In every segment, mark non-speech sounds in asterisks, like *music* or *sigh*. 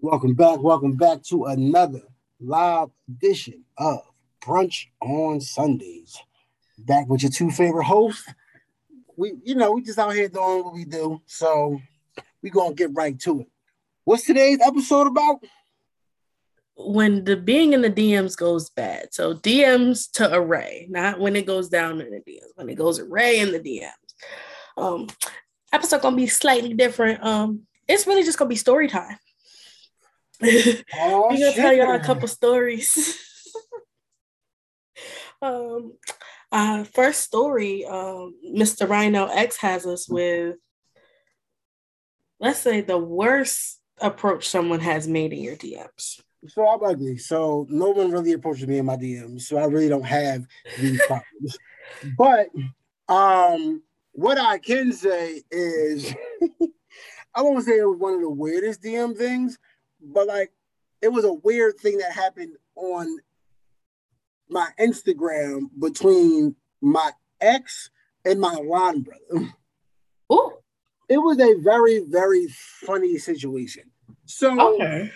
Welcome back. Welcome back to another live edition of Brunch on Sundays. Back with your two favorite hosts. We, you know, we just out here doing what we do. So we're gonna get right to it. What's today's episode about? When the being in the DMs goes bad. So DMs to array, not when it goes down in the DMs, when it goes array in the DMs. Um, episode gonna be slightly different. Um, it's really just gonna be story time. *laughs* Oh, We're gonna tell y'all a couple stories. *laughs* um, uh, first story, um, Mr. Rhino X has us with, let's say, the worst approach someone has made in your DMs. So I'm ugly. So no one really approaches me in my DMs. So I really don't have these *laughs* problems. but um, what I can say is, I won't say it was one of the weirdest DM things, but like it was a weird thing that happened on my Instagram between my ex and my line brother. Ooh. It was a very, very funny situation. So, okay.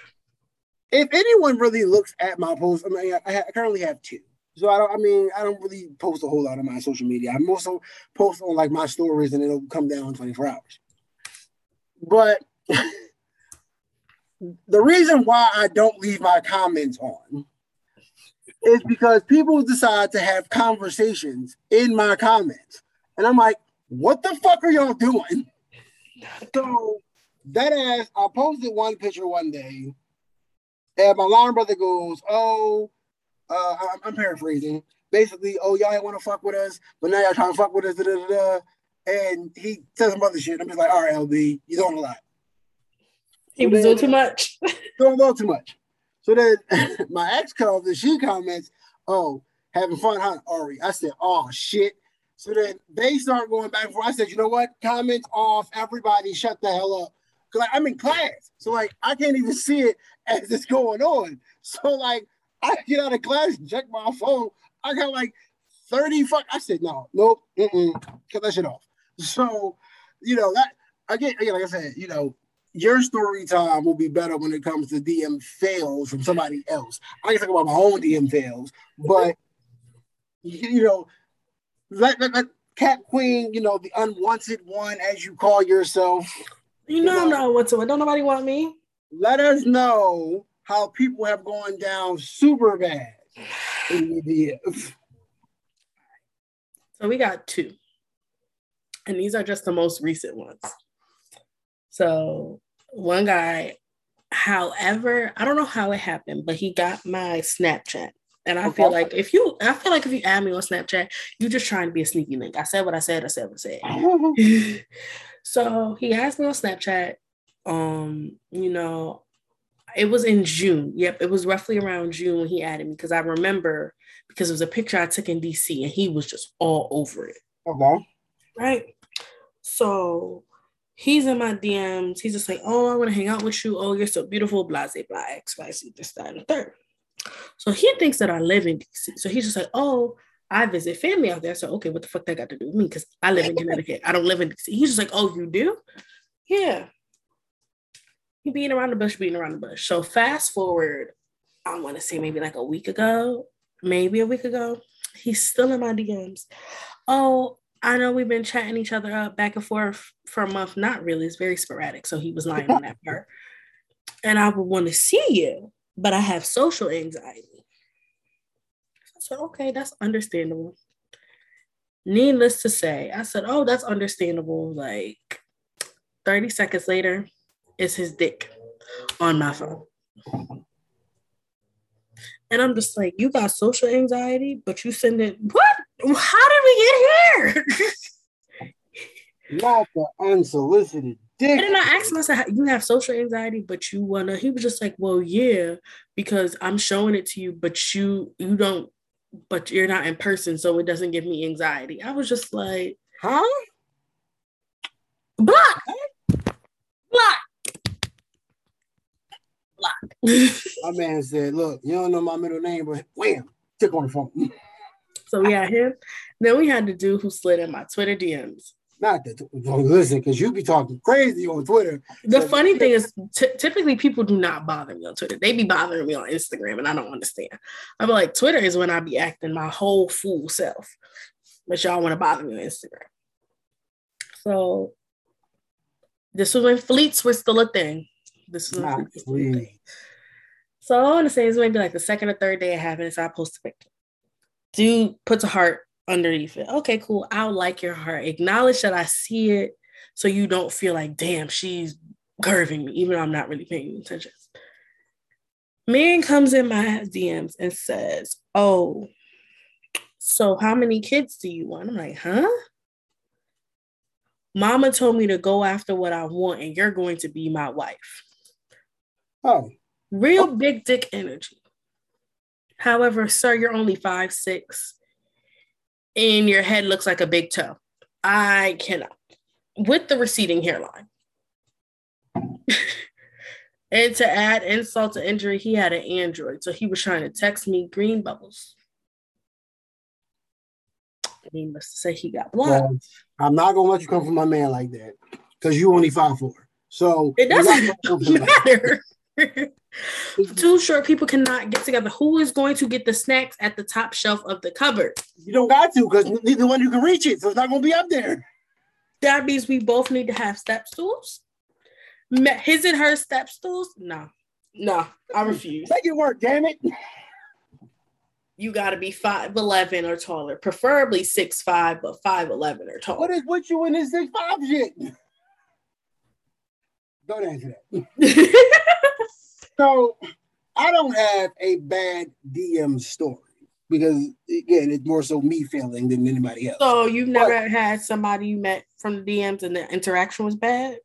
if anyone really looks at my post, I mean, I, I currently have two. So I don't. I mean, I don't really post a whole lot on my social media. I'm also post on like my stories, and it'll come down in 24 hours. But the reason why I don't leave my comments on is because people decide to have conversations in my comments. And I'm like, what the fuck are y'all doing? So that ass, I posted one picture one day, and my line brother goes, Oh, uh, I'm, I'm, paraphrasing. Basically, oh, y'all ain't want to fuck with us, but now y'all trying to fuck with us. Da, da, da, And he says some other shit. I'm just like, all right, LB, you're doing a lot. He was doing too much. *laughs* doing a little too much. So then *laughs* my ex comes and she comments, "Oh, having fun, huh, Ari?" I said, "Oh shit." So then they start going back and forth. I said, "You know what? Comments off. Everybody, shut the hell up." Cause like, I'm in class, so like I can't even see it as it's going on. So like I get out of class and check my phone. I got like 30 fuck. I said, no, nope, mm-mm, cut that shit off. So, you know, that again, again, like I said, you know, your story time will be better when it comes to DM fails from somebody else. I can talk about my own DM fails, but you know, let, let, let Cat Queen, you know, the unwanted one, as you call yourself. You know, you know I'm not unwanted. Don't nobody want me. Let us know how people have gone down super bad in the DMs. So we got two, and these are just the most recent ones. So one guy, however, I don't know how it happened, but he got my Snapchat. And I feel like if you, I feel like if you add me on Snapchat, you're just trying to be a sneaky link. I said what I said. I said what I said. *laughs* *laughs* so he asked me on Snapchat. Um, you know, it was in June. Yep, it was roughly around June when he added me because I remember because it was a picture I took in DC and he was just all over it. Okay. Right. So he's in my DMs. He's just like, oh, I want to hang out with you. Oh, you're so beautiful, blase, blah, X, Y, Z, this, that, and the third. So he thinks that I live in DC. So he's just like, oh, I visit family out there. So, okay, what the fuck that got to do with me? Because I live in Connecticut. I don't live in DC. He's just like, oh, you do? Yeah. He being around the bush, being around the bush. So fast forward, I want to say maybe like a week ago, maybe a week ago, he's still in my DMs. Oh, I know we've been chatting each other up back and forth for a month. Not really, it's very sporadic. So he was lying on that part. And I would want to see you, but I have social anxiety. I said, okay, that's understandable. Needless to say, I said, oh, that's understandable. Like 30 seconds later, it's his dick on my phone. And I'm just like, you got social anxiety, but you send it. What? How did we get here? *laughs* Not the unsolicited dick. And then I asked myself, you have social anxiety, but you wanna. He was just like, well, yeah, because I'm showing it to you, but you you don't, but you're not in person, so it doesn't give me anxiety. I was just like, huh? Block, block block. *laughs* my man said, "Look, you don't know my middle name, but wham, took on the phone." *laughs* so we had him. Then we had the dude who slid in my Twitter DMs. Not that listen, because you be talking crazy on Twitter. The so, funny thing is, t- typically people do not bother me on Twitter. They be bothering me on Instagram, and I don't understand. I'm like, Twitter is when I be acting my whole fool self, but y'all want to bother me on Instagram. So this was when fleets were still a thing. This was when fleets So I want to say it's maybe like the second or third day it happened. So I posted a picture. Dude puts a heart underneath it. Okay, cool. I'll like your heart. Acknowledge that I see it so you don't feel like, damn, she's curving me, even though I'm not really paying attention. Man comes in my DMs and says, Oh, so how many kids do you want? I'm like, huh? Mama told me to go after what I want, and you're going to be my wife. Oh. Real oh. big dick energy. However, sir, you're only five six, and your head looks like a big toe. I cannot. With the receding hairline. *laughs* and to add insult to injury, he had an Android. So he was trying to text me green bubbles. He must say he got blocked. Well, I'm not gonna let you come for my man like that because you only five four. So it doesn't *laughs* matter. *laughs* Two short people cannot get together. Who is going to get the snacks at the top shelf of the cupboard? You don't got to because neither one you can reach it, so it's not going to be up there. That means we both need to have step stools. His and her step stools? No, no, I refuse. Make it work, damn it. You got to be five eleven or taller, preferably six five, but five eleven or taller. What is with you in this six five shit? Don't answer that. *laughs* So I don't have a bad DM story because again, it's more so me failing than anybody else. So you've never but, had somebody you met from the DMs and the interaction was bad?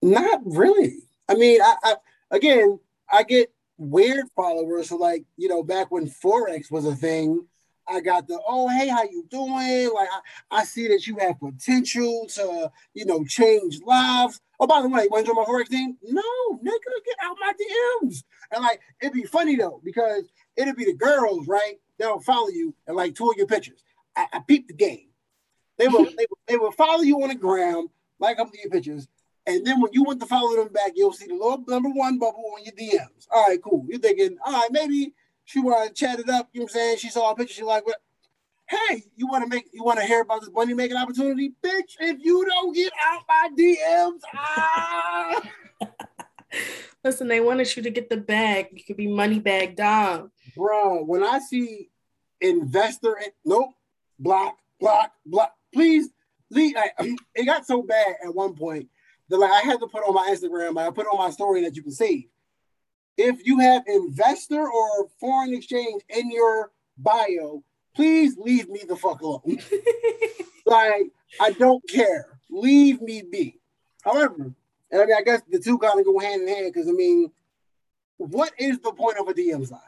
Not really. I mean, I, I again, I get weird followers. So like, you know, back when Forex was a thing, I got the oh hey how you doing? Like I, I see that you have potential to you know change lives. Oh by the way, want to join my forex team? No, nigga, get out my DMs. And like it'd be funny though because it'd be the girls right that'll follow you and like of your pictures. I, I the game. They will they, will, they will follow you on the ground, like up to your pictures, and then when you want to follow them back, you'll see the little number one bubble on your DMs. All right, cool. You're thinking, all right, maybe she want to chat it up. You know what I'm saying? She saw a picture. She like, what? Hey, you want to make? You want to hear about this money making opportunity, bitch? If you don't get out my DMs, ah. *laughs* Listen, they wanted you to get the bag. You could be money bag dog. Bro, when I see investor, nope, block, block, block. Please, leave. *clears throat* It got so bad at one point that like I had to put on my Instagram. I put on my story that you can see if you have investor or foreign exchange in your bio, please leave me the fuck alone. *laughs* like, I don't care. Leave me be. However, and I mean, I guess the two kind of go hand in hand because I mean, what is the point of a DM slide?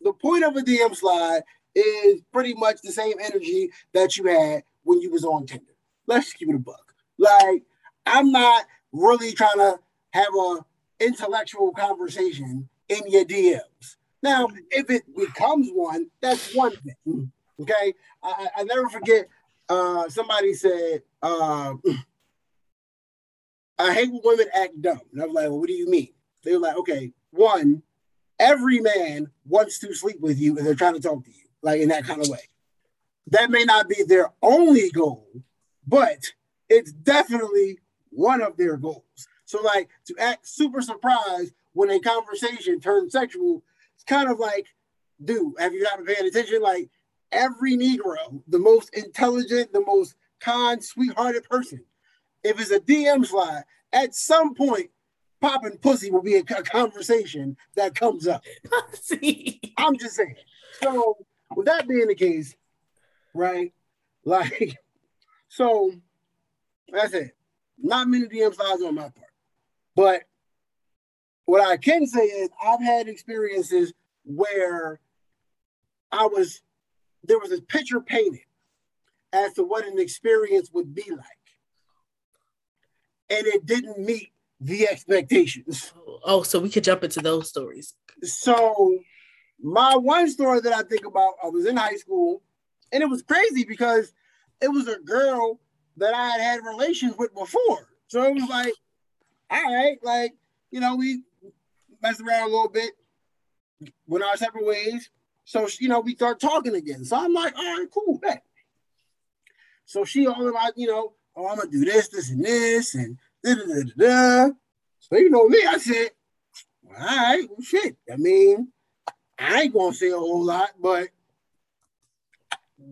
The point of a DM slide is pretty much the same energy that you had when you was on Tinder. Let's keep it a buck. Like, I'm not really trying to have a intellectual conversation in your DMs. Now, if it becomes one, that's one thing. Okay. I, I never forget uh, somebody said, uh, *clears throat* I hate when women act dumb. And I was like, well, what do you mean? They were like, okay, one, every man wants to sleep with you and they're trying to talk to you, like in that kind of way. That may not be their only goal, but it's definitely one of their goals. So, like, to act super surprised when a conversation turns sexual, it's kind of like, dude, have you not been paying attention? Like every Negro, the most intelligent, the most kind, sweethearted person, if it's a DM slide, at some point, popping pussy will be a, a conversation that comes up. *laughs* I'm just saying. So, with that being the case, right? Like, *laughs* so that's it. Not many DM slides on my part, but what I can say is I've had experiences where I was there was a picture painted as to what an experience would be like. And it didn't meet the expectations. Oh, so we could jump into those stories. So my one story that I think about, I was in high school, and it was crazy because it was a girl that I had had relations with before. So it was like, all right, like, you know, we messed around a little bit, went our separate ways. So, you know, we start talking again. So I'm like, all right, cool, bet. So she all about, you know, oh, I'm gonna do this, this, and this, and da da da da. So you know me, I said, all right, well, shit. I mean, I ain't gonna say a whole lot, but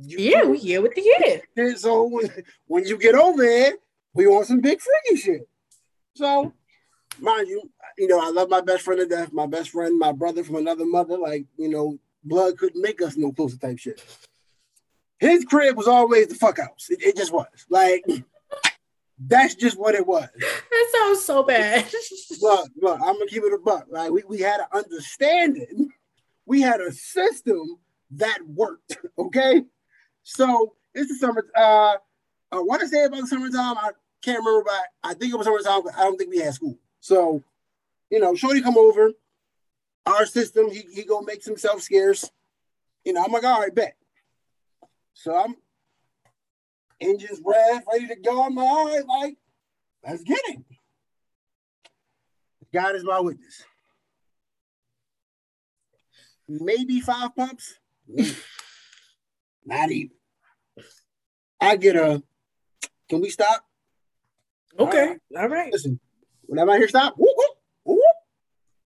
yeah, we here with the yeah. *laughs* So when, when you get over there, we want some big freaky shit. So, mind you, you know, I love my best friend to death. My best friend, my brother from another mother. Like, you know, blood couldn't make us no closer type shit. His crib was always the fuck house. It, it just was. Like, that's just what it was. That sounds so bad. *laughs* look, look, I'm gonna keep it a buck. Like, we, we had an understanding. We had a system that worked. *laughs* Okay. So it's the summer. Uh, I want to say about the summertime. I can't remember, but I think it was summertime. But I don't think we had school. So, you know, Shorty come over. Our system, he he go makes himself scarce. You know, I'm like, all right, bet. So I'm engines rev, ready to go. I'm like, all right, like, let's get it. God is my witness. Maybe five pumps. Maybe. Not even. I get a. Can we stop? Okay. All right. Listen, whenever I hear stop, whoop, whoop, whoop,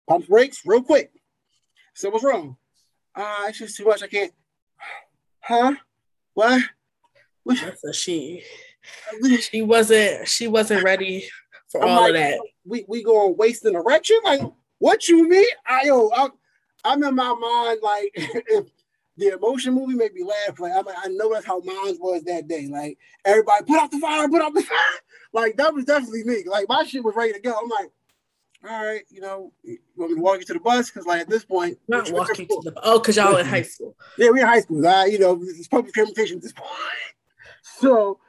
pump brakes real quick. So what's wrong? Ah, uh, it's just too much. I can't. Huh? What? what? That's a she. She wasn't. She wasn't ready for I'm all like, of that. We we going waste an erection? Like what you mean? I yo, I, I'm in my mind like *laughs* if the emotion movie made me laugh. Like I'm like, I know that's how mine was that day. Like everybody put out the fire, put out the fire. *laughs* Like that was definitely me. Like my shit was ready to go. I'm like, all right, you know, you want me to walk you to the bus? Because like at this point, not walking to the bus. oh, because y'all in high school. Yeah, we're in high school. Uh, you know, it's public transportation at this *laughs* point. So,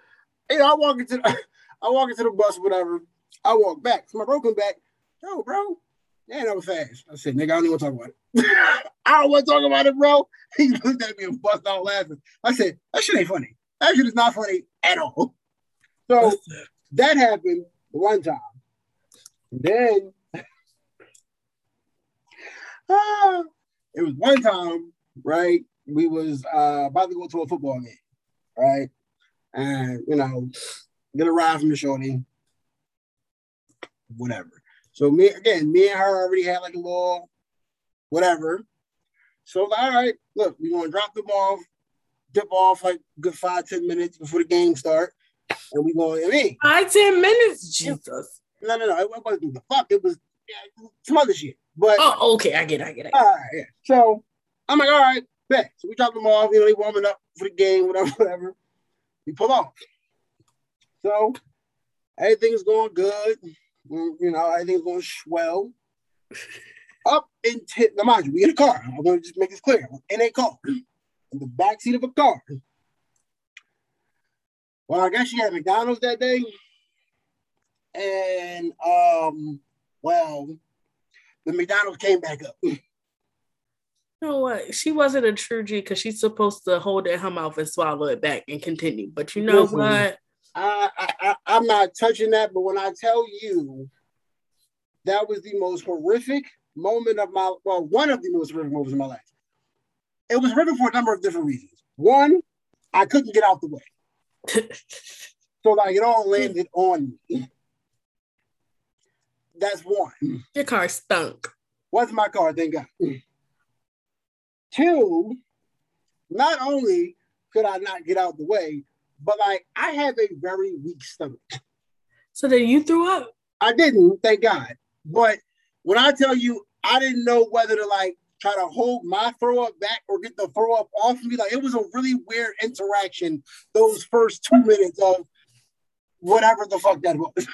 you know, I walk into the, *laughs* I walk into the bus, whatever. I walk back. So my bro come back. Yo, bro, yeah, that was fast. I said, nigga, I don't even want to talk about it. *laughs* I don't want to talk about it, bro. *laughs* He looked at me and bust out laughing. I said, that shit ain't funny. That shit is not funny at all. *laughs* So that happened one time. Then uh, it was one time, right? We was uh, about to go to a football game, right? And you know, get a ride from the shorty, whatever. So me again, me and her already had like a little whatever. So all right, look, we're gonna drop them off, dip off like good five, ten minutes before the game start. And we going, I mean five, ten minutes, Jesus. No, no, no. It wasn't the fuck, it was yeah, some other shit. But oh, okay, I get it, I get it. All right, yeah. So I'm like, all right, bet. So we drop them off, you know, they warming up for the game, whatever, *laughs* whatever. We pull off. So everything's going good. Mm, you know, everything's going to swell. Up into, now mind you, we in a car. I'm going to just make this clear. In a car, in the back seat of a car. Well, I guess she had McDonald's that day. And, um, well, the McDonald's came back up. *laughs* You know what? She wasn't a true G because she's supposed to hold it in her mouth and swallow it back and continue. But you know Listen, what? I, I, I'm not touching that, but when I tell you that was the most horrific moment of my well, one of the most horrific moments of my life. It was horrific for a number of different reasons. One, I couldn't get out the way. *laughs* so like it all landed on me. That's one. Your car stunk. What's my car? Thank God. Two, not only could I not get out the way, but like I have a very weak stomach. So then you threw up? I didn't, thank God. But when I tell you, I didn't know whether to like try to hold my throw up back or get the throw up off me. Like it was a really weird interaction those first two minutes of whatever the fuck that was.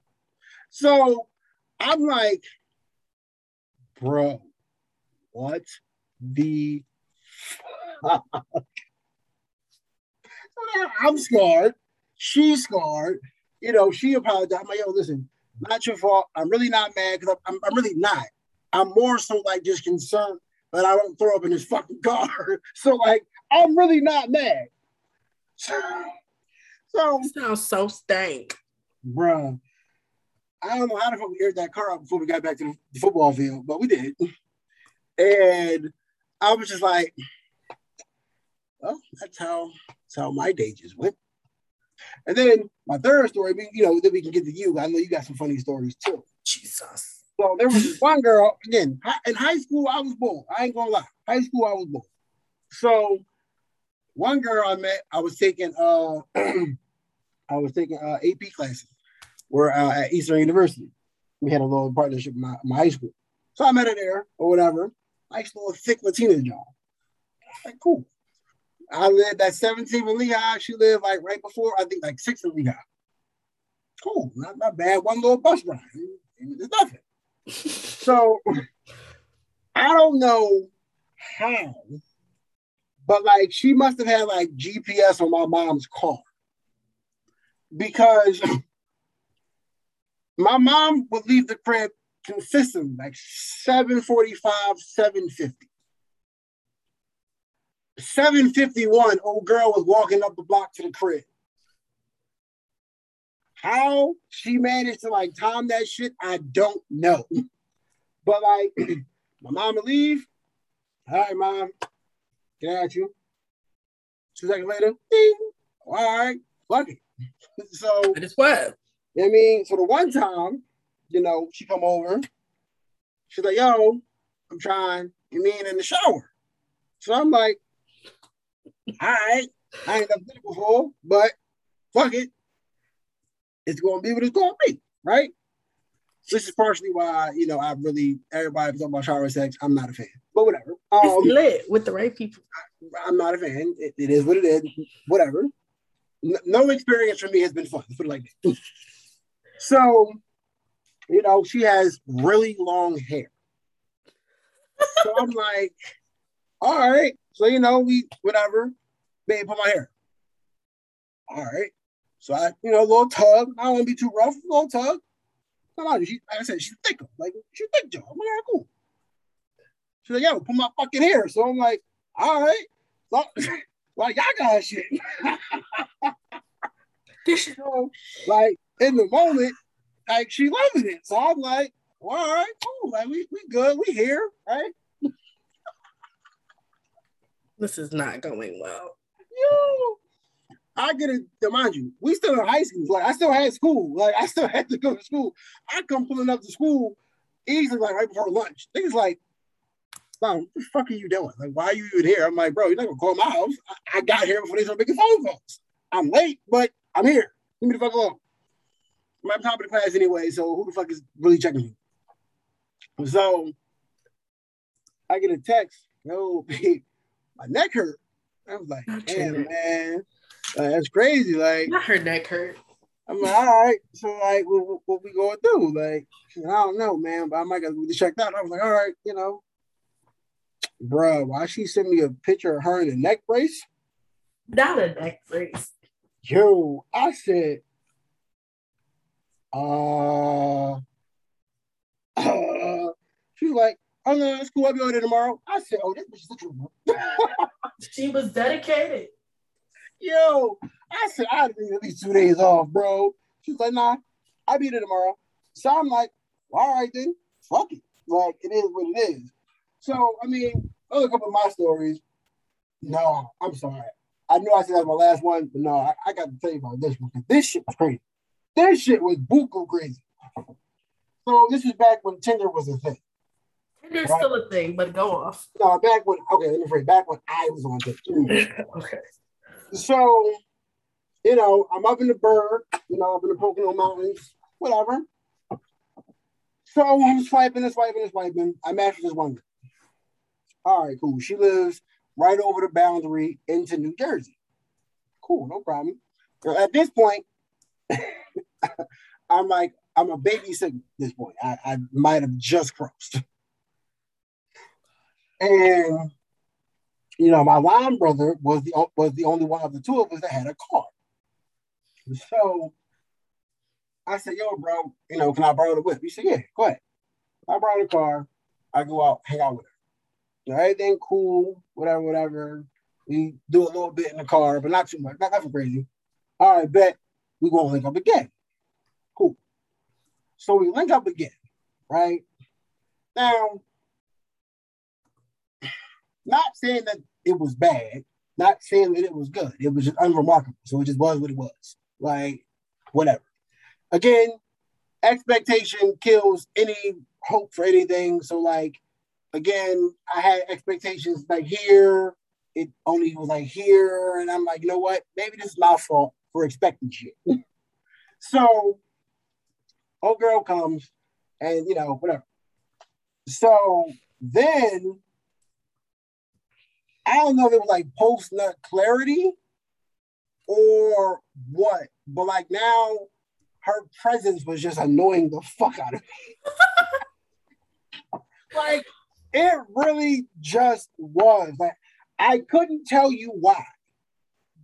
*laughs* so I'm like, bro, what the *laughs* I'm scarred. She's scarred. You know, she apologized. I'm like, yo, listen, not your fault. I'm really not mad because I'm, I'm, really not. I'm more so like just concerned that I don't throw up in this fucking car. *laughs* so like, I'm really not mad. *sighs* So, So sounds so stank. Bruh. I don't know how the fuck we aired that car out before we got back to the football field, but we did. *laughs* And I was just like, well, that's how that's how my day just went. And then my third story, you know, then we can get to you. I know you got some funny stories too. Jesus. So there was one girl, again, in high school, I was born. I ain't gonna lie. High school, I was born. So one girl I met, I was taking uh *clears throat* I was taking uh AP classes. We're uh, at Eastern University. We had a little partnership in my, my high school. So I met her there or whatever. Nice little thick Latina job. Like, cool. I lived at 17 in Lehigh. She lived like right before, I think like six in Lehigh. Cool, not, not bad. One little bus ride. It's nothing. *laughs* so I don't know how, but like she must have had like GPS on my mom's car because my mom would leave the crib consistently, like 745, 750. 751, old girl was walking up the block to the crib. How she managed to like time that shit, I don't know. *laughs* But like, *clears throat* my mom would leave. All right, mom, get at you. Two seconds later, ding. All right, fuck it. *laughs* so it is what? You know what I mean? So the one time, you know, she come over, she's like, yo, I'm trying, you mean in the shower. So I'm like, all right, I ain't never done it before, but fuck it. It's gonna be what it's gonna be, right? This is partially why, you know, I really everybody talking about shower sex. I'm not a fan, but whatever. Um, it's lit with the right people. I, am not a fan. It, it is what it is. Whatever. No experience for me has been fun. Put it like that. *laughs* So, you know, she has really long hair. so I'm like, all right. So, you know, we, whatever, babe, put my hair. All right. So I, you know, a little tug. I don't want to be too rough, a little tug. Come on, she, like I said, she's thicker. Like, she's thick, Joe. I'm like, all right, cool. She's like, yo, put my fucking hair. So I'm like, all right. So, *laughs* like, y'all got shit. *laughs* show, like, in the moment, like she loving it. So I'm like, all right, cool. Like we we good, we here, right? This is not going well. Yo, I get it. Mind you, we still in high school. Like I still had school. Like I still *laughs* had to go to school. I come pulling up to school easily like right before lunch. Niggas like, wow, what the fuck are you doing? Like, why are you even here? I'm like, bro, you're not gonna call my house. I, I got here before they started making phone calls. I'm late, but I'm here. Leave me the fuck alone. I'm top of the class anyway, so who the fuck is really checking me? So I get a text, *laughs* yo, my neck hurt. I was like, damn, man, that's crazy. Like, not her neck hurt. I'm like, all right. So like, what, what we going to do? Like, I don't know, man, but I might get to check that out. I was like, all right, you know, bro, why she send me a picture of her in a neck brace? Not a neck brace. Yo, I said, uh, uh she's like, oh no, it's cool. I'll be on there tomorrow. I said, oh, this bitch is the *laughs* truth. she was dedicated. Yo, I said I'd need at least two days off, bro. She's like, nah, I'll be there tomorrow. So I'm like, all right then, fuck it. Like it is what it is. So I mean, other couple of my stories. No, I'm sorry. I know I said that was my last one, but no, I, I got to tell you about this one. This shit was crazy. This shit was buku crazy. So this is back when Tinder was a thing. Tinder's still a thing, but go off. No, back when okay, let me phrase back when I was on Tinder. *laughs* okay. So, you know, I'm up in the bird, you know, up in the Pocono Mountains, whatever. So I'm swiping and swiping and swiping. I matched with this one. All right, cool. She lives right over the boundary into New Jersey. Cool, no problem. At this point, *laughs* I'm like, I'm a baby sick at this point. I, I might have just crossed. And you know, my line brother was the was the only one of the two of us that had a car. So I said, yo, bro, you know, can I borrow the whip? He said, yeah, go ahead. I borrow the car, I go out, hang out with her. You know, everything cool, whatever, whatever. We do a little bit in the car, but not too much, not nothing crazy. All right, bet we gonna link up again. Cool. So we link up again, right? Now, not saying that it was bad, not saying that it was good. It was just unremarkable. So it just was what it was. Like, whatever. Again, expectation kills any hope for anything. So, like, again, I had expectations like here. It only was like here. And I'm like, you know what? Maybe this is my fault for expecting shit. *laughs* so, old girl comes and, you know, whatever. So then I don't know if it was like post nut clarity or what, but like now her presence was just annoying the fuck out of me. *laughs* like it really just was. Like I couldn't tell you why,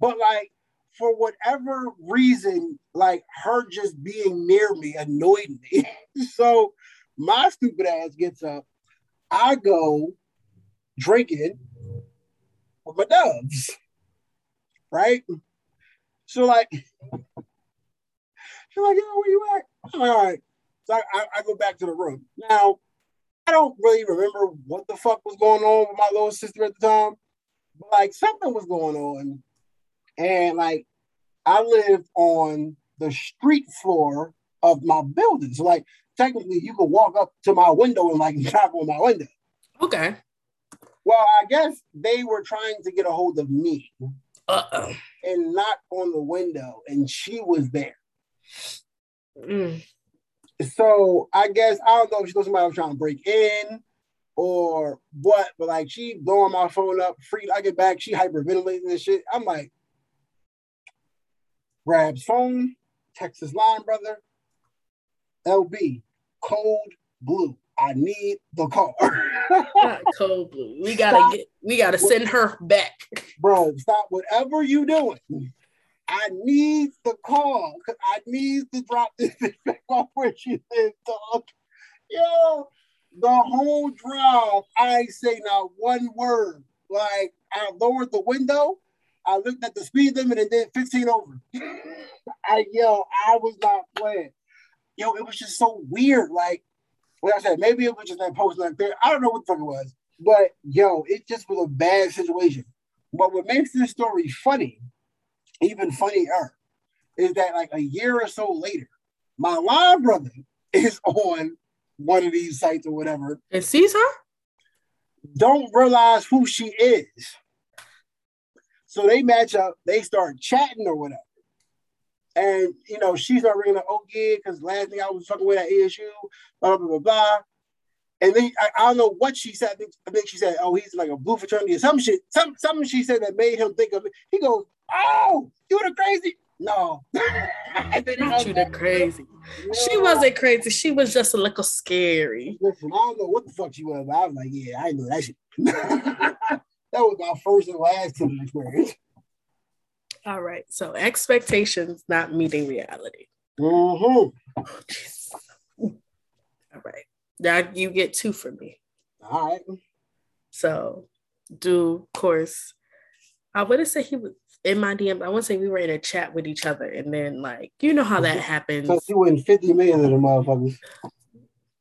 but like for whatever reason, like her just being near me annoyed me. *laughs* so my stupid ass gets up. I go drinking my doves, right? So like, she's like, "Yo, where you at?" I'm like, "All right." So I, I, I go back to the room. Now, I don't really remember what the fuck was going on with my little sister at the time, but like something was going on, and like I lived on the street floor of my building. So like technically you could walk up to my window and like *laughs* knock on my window. Okay. Well, I guess they were trying to get a hold of me Uh-oh. and knock on the window, and she was there. Mm. So I guess I don't know if she thought somebody was trying to break in or what, but like she blowing my phone up, free. I get back, she hyperventilating and shit. I'm like, grabs phone, Texas line brother, LB, cold blue. I need the car. Not *laughs* cold blue. We gotta get. We gotta send her back. Bro, stop whatever you doing. I need the car I need to drop this *laughs* thing back off where she lives, dog. Yo, the whole drive, I ain't say not one word. Like, I lowered the window, I looked at the speed limit and did 15 over. *laughs* I, yo, I was not playing. Yo, it was just so weird. Like, like I said, maybe it was just that post like there. I don't know what the fuck it was. But yo, it just was a bad situation. But what makes this story funny, even funnier, is that like a year or so later, my live brother is on one of these sites or whatever, And sees her. don't realize who she is. So they match up, they start chatting or whatever. And you know, she's not ringing up, oh yeah, because last thing I was fucking with at ASU, blah blah blah blah. And then I, I don't know what she said. I think, I think she said, "Oh, he's like a blue fraternity or some shit." Some something she said that made him think of it. He goes, "Oh, you the crazy?" No, *laughs* I didn't Not you the crazy. She wasn't crazy. She was just a little scary. Listen, I don't know what the fuck she was, but I was like, "Yeah, I know that shit." *laughs* that was my first and last experience. All right. So expectations not meeting reality. Mm-hmm. Oh. All right. Now you get two for me. All right. So, do course, I wouldn't say he was in my DM. I wouldn't say we were in a chat with each other, and then like you know how that happens. So you win 50 million of the motherfuckers.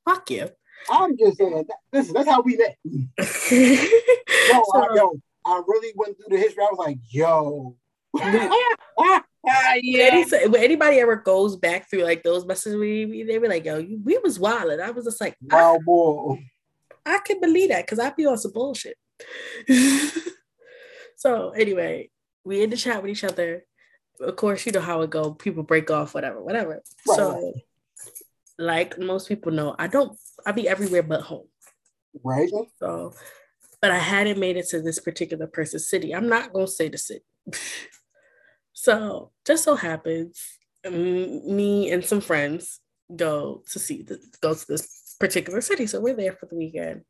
Fuck you. I'm just saying, that, listen, that's how we met. *laughs* Yo, I, yo, I really went through the history. I was like, yo. When, any- when anybody ever goes back through like those messages, we, we they were like, "Yo, we was wild," and I was just like, I, Wow, boy. I can believe that because I be on some bullshit. *laughs* so anyway, we in the chat with each other. Of course, you know how it go. People break off, whatever, whatever. Right, so, like most people know, I don't. I be everywhere but home. Right? So, but I hadn't made it to this particular person's city. I'm not gonna say the city. *laughs* so, just so happens, me and some friends go to see the, go to this particular city. So we're there for the weekend.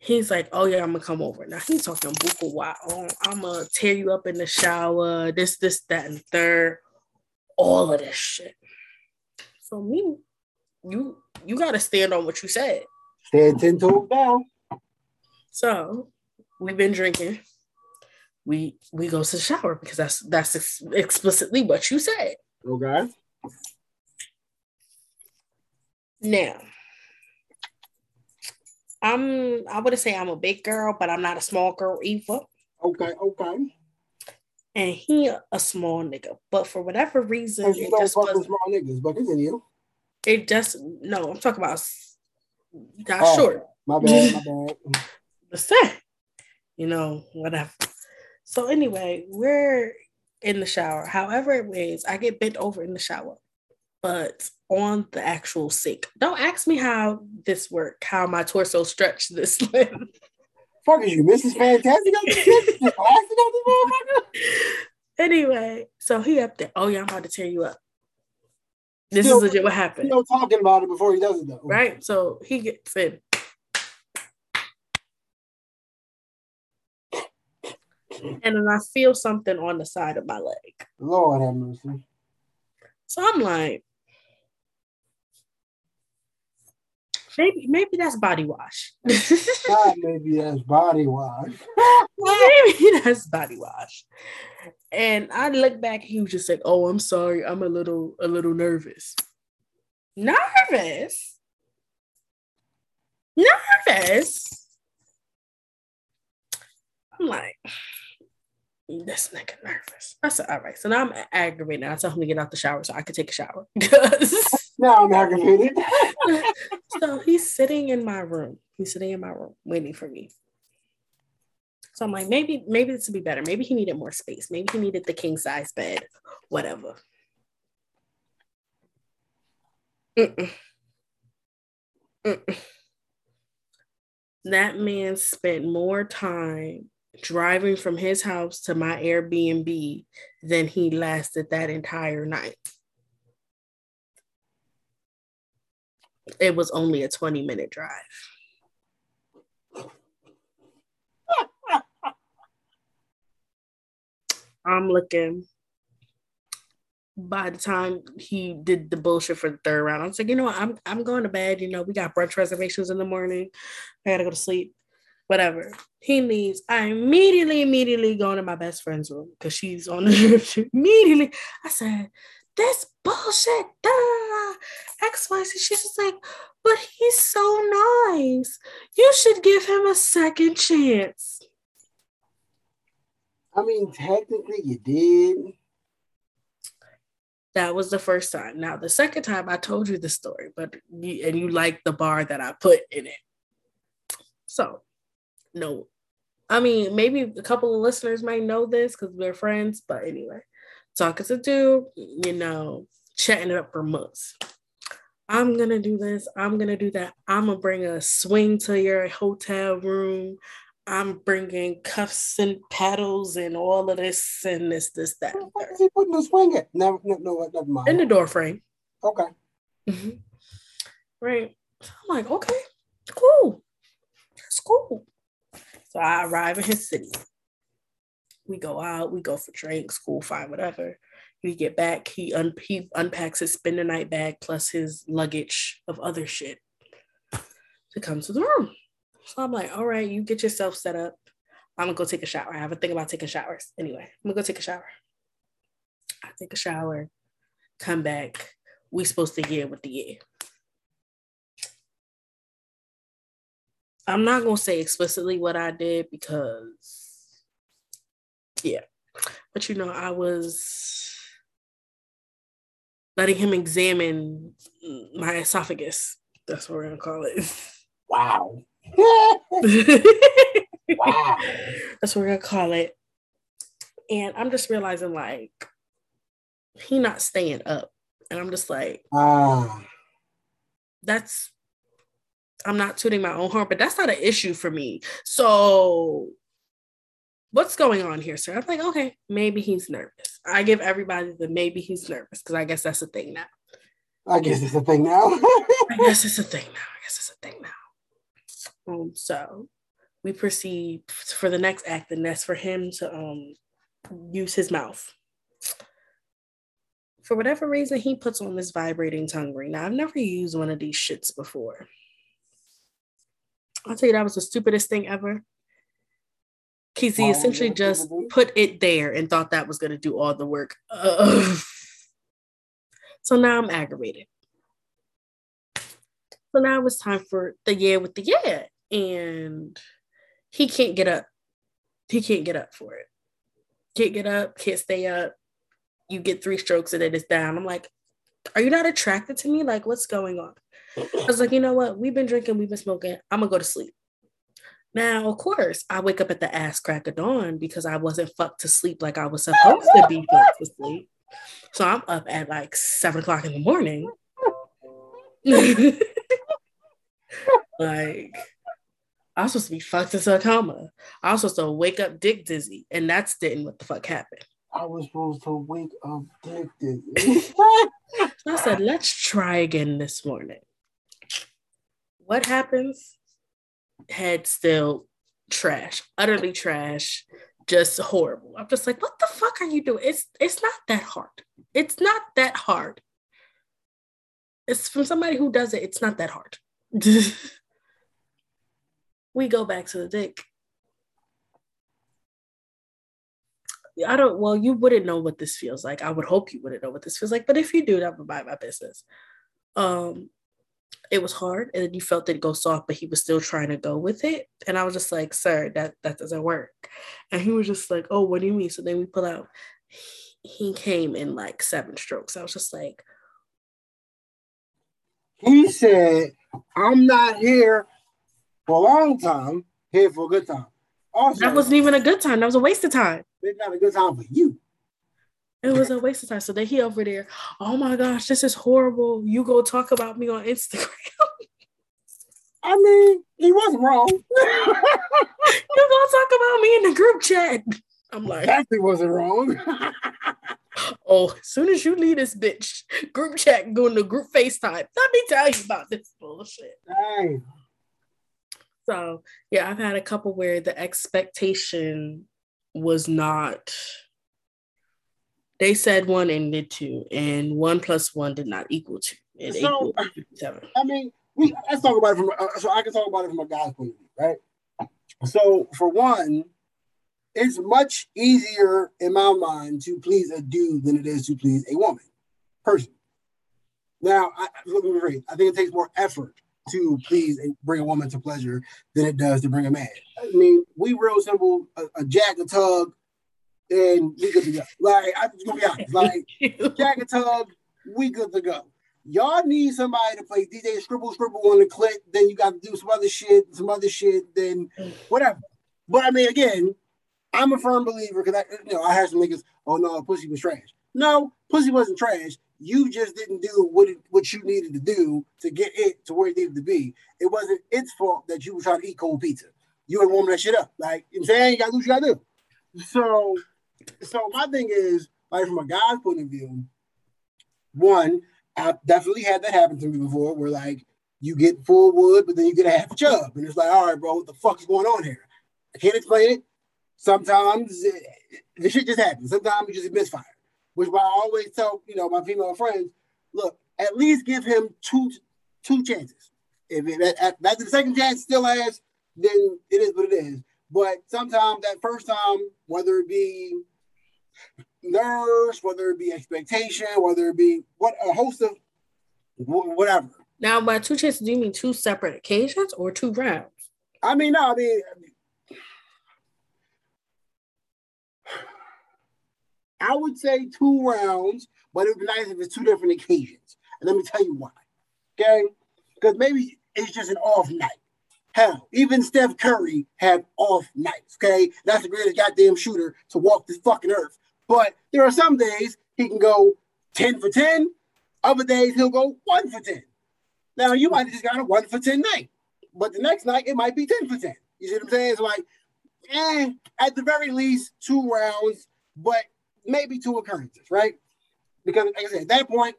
He's like, "Oh yeah, I'm gonna come over." Now he's talking buku wow. Oh, I'm gonna tear you up in the shower. This, this, that, and third. All of this shit. So me, you, you gotta stand on what you said. Stand 10 toes down. So we've been drinking. We we go to the shower because that's that's ex- explicitly what you said. Okay. Now, I'm I wouldn't say I'm a big girl, but I'm not a small girl either. Okay. Okay. And he a small nigga, but for whatever reason, it just with small niggas, but continue. it just no. I'm talking about got Oh. short. My bad. My *laughs* bad. the same. You know, whatever. So anyway, we're in the shower. However it is, I get bent over in the shower, but on the actual sink. Don't ask me how this worked, how my torso stretched this *laughs* length. Fuck you, Mrs. Fantastic? out this bitch? Just blasting this motherfucker? anyway, so he up there. Oh yeah, I'm about to tear you up. This Still- is legit what You happened. know, talking about it before he does it though. Right? So he gets in. *laughs* And then I feel something on the side of my leg. Lord have mercy. So I'm like, maybe maybe that's body wash. *laughs* God, maybe that's body wash. *laughs* maybe that's body wash. And I look back, he was just like, "Oh, I'm sorry, I'm a little a little nervous." Nervous. Nervous. I'm like, this nigga nervous. I said, all right. So now I'm aggravated. I tell him to get out the shower so I could take a shower. *laughs* Because now I'm aggravated. *laughs* so he's sitting in my room. He's sitting in my room waiting for me. So I'm like, maybe, maybe this would be better. Maybe he needed more space. Maybe he needed the king size bed, whatever. Mm-mm. Mm-mm. That man spent more time driving from his house to my Airbnb than he lasted that entire night. It was only a 20 minute drive. *laughs* I'm looking. By the time he did the bullshit for the third round, I was like, you know what? I'm I'm going to bed. You know, we got brunch reservations in the morning. I gotta go to sleep. Whatever. He leaves. I immediately, immediately go into my best friend's room because she's on the *laughs* trip. immediately. I said, this bullshit. Da, da, da. X, Y, Z. She's just like, but he's so nice. You should give him a second chance. I mean, technically you did. That was the first time. Now the second time I told you the story, but you, and you like the bar that I put in it. So, no, I mean maybe a couple of listeners might know this because we're friends, but anyway, talking to dude, you know, chatting it up for months. I'm gonna do this. I'm gonna do that. I'm gonna bring a swing to your hotel room. I'm bringing cuffs and paddles and all of this and this, this, that, Where and the fuck third. is he putting the swing at? No, no, no, never mind. in the door frame. okay. Mhm. Right. So I'm like, okay, cool. That's cool. So I arrive in his city. We go out, we go for drinks, cool, fine, whatever. We get back, he un- he unpacks his spend the night bag plus his luggage of other shit to come to the room. So I'm like, all right, you get yourself set up. I'm gonna go take a shower. I have a thing about taking showers. Anyway, I'm gonna go take a shower. I take a shower, come back. We supposed to get with the year. I'm not gonna say explicitly what I did because, yeah, but you know, I was letting him examine my esophagus. That's what we're gonna call it. Wow. *laughs* wow. That's what we're gonna call it. And I'm just realizing like he not staying up. And I'm just like, Ah. that's I'm not tooting my own horn, but that's not an issue for me. So what's going on here, sir? I'm like, okay, maybe he's nervous. I give everybody the maybe he's nervous because I guess that's a thing now. I guess it's a thing now. *laughs* I guess it's a thing now. I guess it's a thing now. Um, so we proceed for the next act, and that's for him to um use his mouth. For whatever reason, he puts on this vibrating tongue ring. Now, I've never used one of these shits before. I'll tell you that was the stupidest thing ever. Casey essentially just put it there and thought that was going to do all the work. Uh, so now I'm aggravated. So now it's time for the yeah with the yeah. And he can't get up. He can't get up for it. Can't get up, can't stay up. You get three strokes and then it's down. I'm like, are you not attracted to me? Like, what's going on? I was like, you know what? We've been drinking, we've been smoking. I'm gonna go to sleep. Now, of course, I wake up at the ass crack of dawn because I wasn't fucked to sleep like I was supposed to be fucked to sleep. So I'm up at like seven o'clock in the morning. *laughs* like I was supposed to be fucked into a coma. I was supposed to wake up dick dizzy, and that's didn't what the fuck happened. I was supposed to wake up dick dizzy. so *laughs* I said, let's try again this morning. What happens? Head still trash, utterly trash, just horrible. I'm just like, what the fuck are you doing? It's it's not that hard. It's not that hard. It's from somebody who does it. It's not that hard. *laughs* we go back to the dick. I don't, well, you wouldn't know what this feels like. I would hope you wouldn't know what this feels like. But if you do, that would buy my business. Um, it was hard and then you felt it go soft, but he was still trying to go with it. And I was just like, sir, that, that doesn't work. And he was just like, oh, what do you mean? So then we pull out, he came in like seven strokes. I was just like, he said, I'm not here for a long time, here for a good time. Also, that wasn't even a good time. That was a waste of time. It's not a good time for you. It was a waste of time. So then he over there, oh my gosh, this is horrible. You go talk about me on Instagram. *laughs* I mean, he wasn't wrong. *laughs* you gonna talk about me in the group chat. I'm like, definitely wasn't wrong. *laughs* oh, as soon as you leave this bitch, group chat go to group FaceTime. Let me tell you about this bullshit. Dang. So yeah, I've had a couple where the expectation was not they said one and did two, and one plus one did not equal two. And so, seven. I mean, we let's talk about it from uh, so I can talk about it from a guy's point of view, right? So for one, it's much easier in my mind to please a dude than it is to please a woman, person. Now, I, I think it takes more effort to please and bring a woman to pleasure than it does to bring a man. I mean, we real simple, a, a jack, a tug, and we good to go. Like, I'm just gonna be honest, *laughs* like jack and tug, we good to go. Y'all need somebody to play DJ Scribble Scribble on the clip, then you got to do some other shit, some other shit, then whatever. But I mean, again, I'm a firm believer because I, you know, I had some niggas. Oh no, pussy was trash. No, pussy wasn't trash. You just didn't do what it, what you needed to do to get it to where it needed to be. It wasn't its fault that you were trying to eat cold pizza. You were warming that shit up. Like you know I'm saying, you gotta do what you gotta do. So, so my thing is, like from a guy's point of view, one, I've definitely had that happen to me before, where like you get full wood, but then you get a half chub, and it's like, all right, bro, what the fuck is going on here? I can't explain it. Sometimes it, the shit just happens. Sometimes you just misfire which why I always tell you know my female friends, look, at least give him two two chances. If it, at, at, the second chance still has, then it is what it is. But sometimes that first time, whether it be nerves, whether it be expectation, whether it be what a host of whatever. Now, by two chances, do you mean two separate occasions or two rounds? I mean, no, I mean, I would say two rounds, but it would be nice if it's two different occasions. And let me tell you why. Okay? Because maybe it's just an off night. Hell, even Steph Curry had off nights. Okay? That's the greatest goddamn shooter to walk this fucking earth. But there are some days he can go 10 for 10. Other days he'll go 1 for 10. Now you might have just got a 1 for 10 night. But the next night it might be 10 for 10. You see what I'm saying? It's like, eh, at the very least, two rounds. But maybe two occurrences, right? Because like I said, at that point,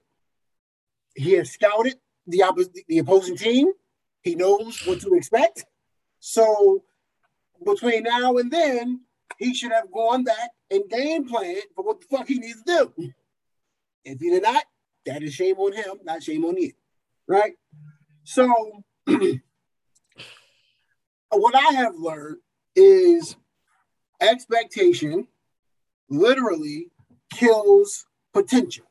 he has scouted the opposite, the opposing team. He knows what to expect. So between now and then, he should have gone back and game plan for what the fuck he needs to do. If he did not, that is shame on him, not shame on you. Right? So *clears throat* what I have learned is expectation literally kills potential.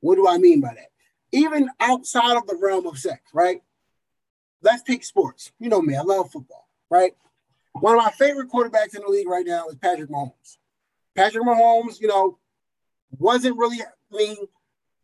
What do I mean by that? Even outside of the realm of sex, right? Let's take sports. You know me, I love football, right? One of my favorite quarterbacks in the league right now is Patrick Mahomes. Patrick Mahomes, you know, wasn't really, I mean,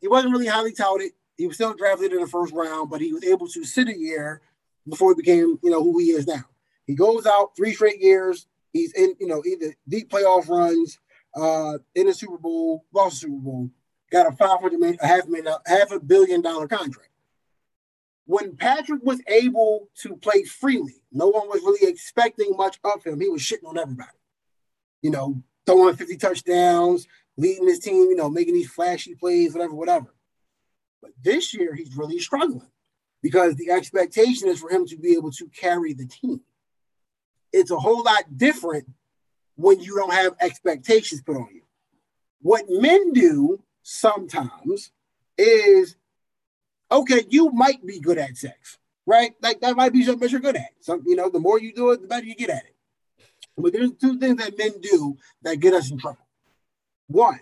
he wasn't really highly touted. He was still drafted in the first round, but he was able to sit a year before he became, you know, who he is now. He goes out three straight years. He's in, you know, either deep playoff runs, uh, in the Super Bowl, lost the Super Bowl, got a five hundred million, a half million, half a billion dollar contract. When Patrick was able to play freely, no one was really expecting much of him. He was shitting on everybody. You know, throwing 50 touchdowns, leading his team, you know, making these flashy plays, whatever, whatever. But this year, he's really struggling because the expectation is for him to be able to carry the team. It's a whole lot different when you don't have expectations put on you. What men do sometimes is okay, you might be good at sex, right? Like that might be something that you're good at. Some, you know, the more you do it, the better you get at it. But there's two things that men do that get us in trouble. One,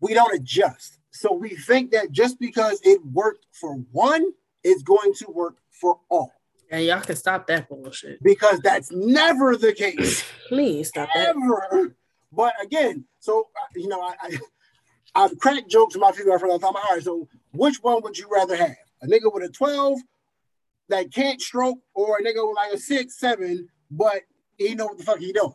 we don't adjust. So we think that just because it worked for one, it's going to work for all. And y'all can stop that bullshit. Because that's never the case. *clears throat* Please stop Ever. that. But again, so uh, you know, I, I I've cracked jokes with my female friends all the time. All right, so which one would you rather have? A nigga with a 12 that can't stroke or a nigga with like a six, seven, but he know what the fuck he doing.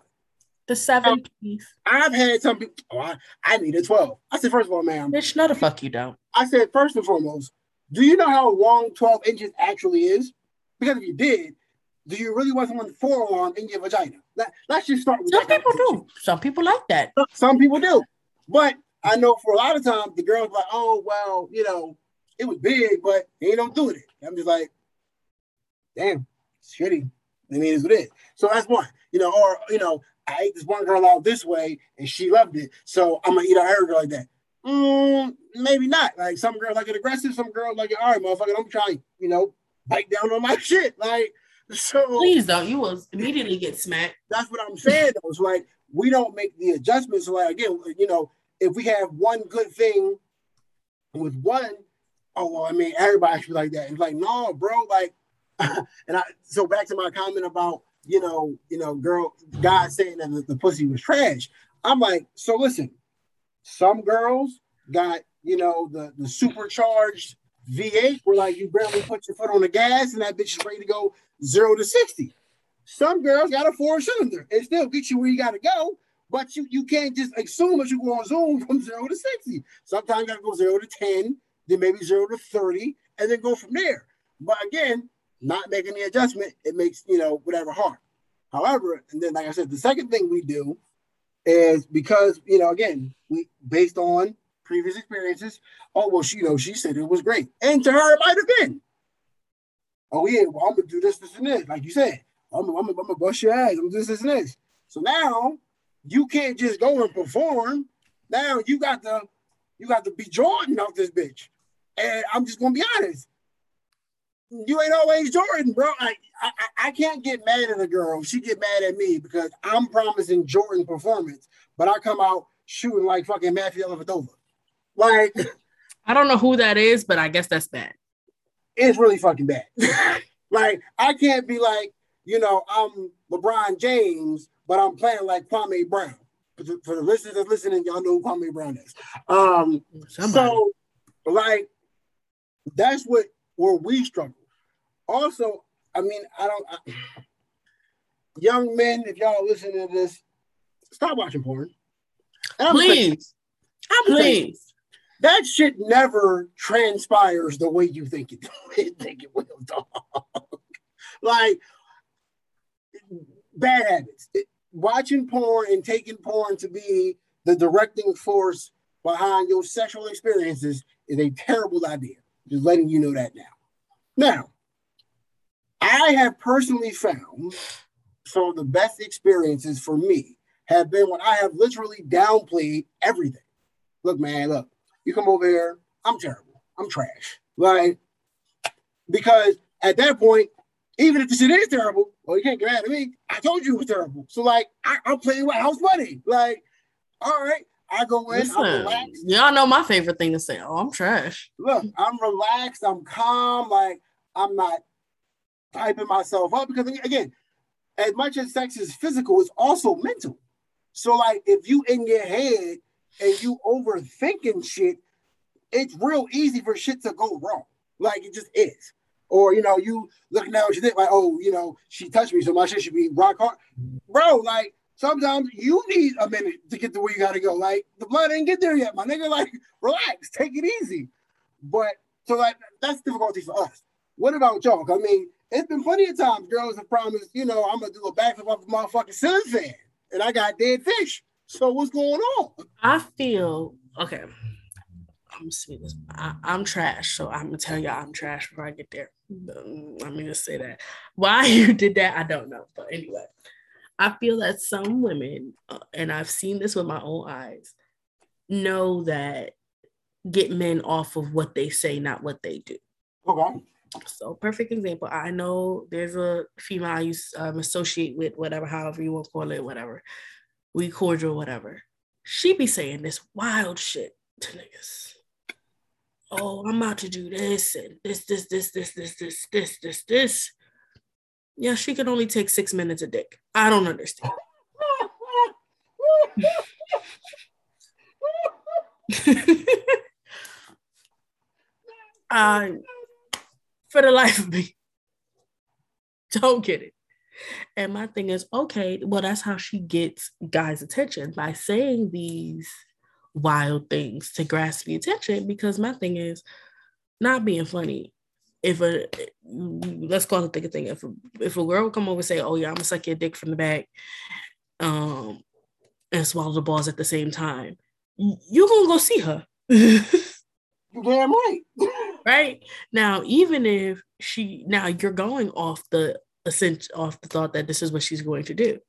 The seven piece. I've had some people, oh, I, I need a 12. I said, first of all, ma'am. Bitch, no the fuck you don't. I said, first and foremost, do you know how long 12 inches actually is? Because if you did, do you really want someone's forearm in your vagina? Let, us just start with Some people do. Some people like that. Some people do. But I know for a lot of times the girls like, oh well, you know, it was big, but they don't do it. I'm just like, damn, shitty. I mean, it's what it is. So that's one, you know, or you know, I ate this one girl out this way and she loved it, so I'm gonna eat out her like that. Mm, maybe not. Like some girls like it aggressive, some girls like it. All right, motherfucker, I'm trying, you know, bite down on my *laughs* shit. Like, so please don't. You will immediately get smacked. That's what I'm saying. Though. It's like we don't make the adjustments. So like again, you know, if we have one good thing with one, oh well, I mean, everybody should be like that. It's like, no, bro, like, *laughs* and I so back to my comment about you know, you know, girl, God saying that the, the pussy was trash. I'm like, so listen, some girls got you know the the supercharged V8 where like you barely put your foot on the gas and that bitch is ready to go zero to 60. Some girls got a four cylinder and still get you where you got to go, but you, you can't just assume that you go on Zoom *laughs* from zero to 60. Sometimes you got to go zero to 10, then maybe zero to 30, and then go from there. But again, not making the adjustment, it makes, you know, whatever hard. However, and then like I said, the second thing we do is because, you know, again, we based on previous experiences, oh well, she you know, she said it was great. And to her, it might have been. Oh yeah, well, I'm gonna do this, this, and this, like you said. I'm, I'm, I'm gonna bust your ass. I'm gonna do this, this, and this. So now you can't just go and perform. Now you got to you got to be Jordan off this bitch. And I'm just gonna be honest. You ain't always Jordan, bro. I, I I can't get mad at a girl. She get mad at me because I'm promising Jordan performance, but I come out shooting like fucking Matthew Dellavedova. Like *laughs* I don't know who that is, but I guess that's bad. It's really fucking bad. *laughs* like I can't be like, you know, I'm LeBron James, but I'm playing like Kwame Brown. For the, for the listeners that's listening, y'all know who Kwame Brown is. Um, so like that's what where we struggle. Also, I mean, I don't. I, young men, if y'all listening to this, stop watching porn. Please, please that shit never transpires the way you think it, *laughs* think it will, dog. like bad habits. It, watching porn and taking porn to be the directing force behind your sexual experiences is a terrible idea. Just letting you know that now. Now, I have personally found some of the best experiences for me have been when I have literally downplayed everything. Look, man, look, you come over here, I'm terrible. I'm trash. Like, because at that point, even if the shit is terrible, well, you can't get mad at me. I told you it was terrible. So like, I, am playing with house money. Like, all right, I go in. Listen, I'm relaxed. Y'all know my favorite thing to say. Oh, I'm trash. Look, I'm relaxed. I'm calm. Like, I'm not typing myself up because again, as much as sex is physical, it's also mental. So like, if you in your head and you overthinking shit, it's real easy for shit to go wrong. Like it just is. Or you know, you looking down, you think like, oh, you know, she touched me, so my shit should be rock hard, bro. Like sometimes you need a minute to get to where you gotta go. Like the blood ain't get there yet, my nigga. *laughs* Like relax, take it easy. But so like that's difficulty for us. What about y'all? I mean, it's been plenty of times girls have promised, you know, I'm gonna do a backflip off a motherfucking ceiling fan, and I got dead fish. So what's going on? I feel okay. I'm see this. I, am trash, so I'm gonna tell y'all I'm trash before I get there. Let me just say that. Why *laughs* you did that, I don't know. But anyway, I feel that some women, uh, and I've seen this with my own eyes, know that get men off of what they say, not what they do. Okay. So perfect example. I know there's a female I used um, associate with, whatever, however you want to call it, whatever. We cordial, whatever. She be saying this wild shit to niggas oh, I'm about to do this and this, this, this, this, this, this, this, this, this. Yeah, she can only take six minutes a dick. I don't understand. *laughs* *laughs* uh, for the life of me, *laughs* don't get it. And my thing is, okay, well, that's how she gets guys' attention by saying these wild things to grasp the attention because my thing is not being funny. If a let's call it a thing. If a, if a girl come over and say, "Oh yeah, I'm gonna suck your dick from the back," um, and swallow the balls at the same time, you gonna go see her. you *laughs* damn right. Right now, even if she now you're going off the ascent off the thought that this is what she's going to do.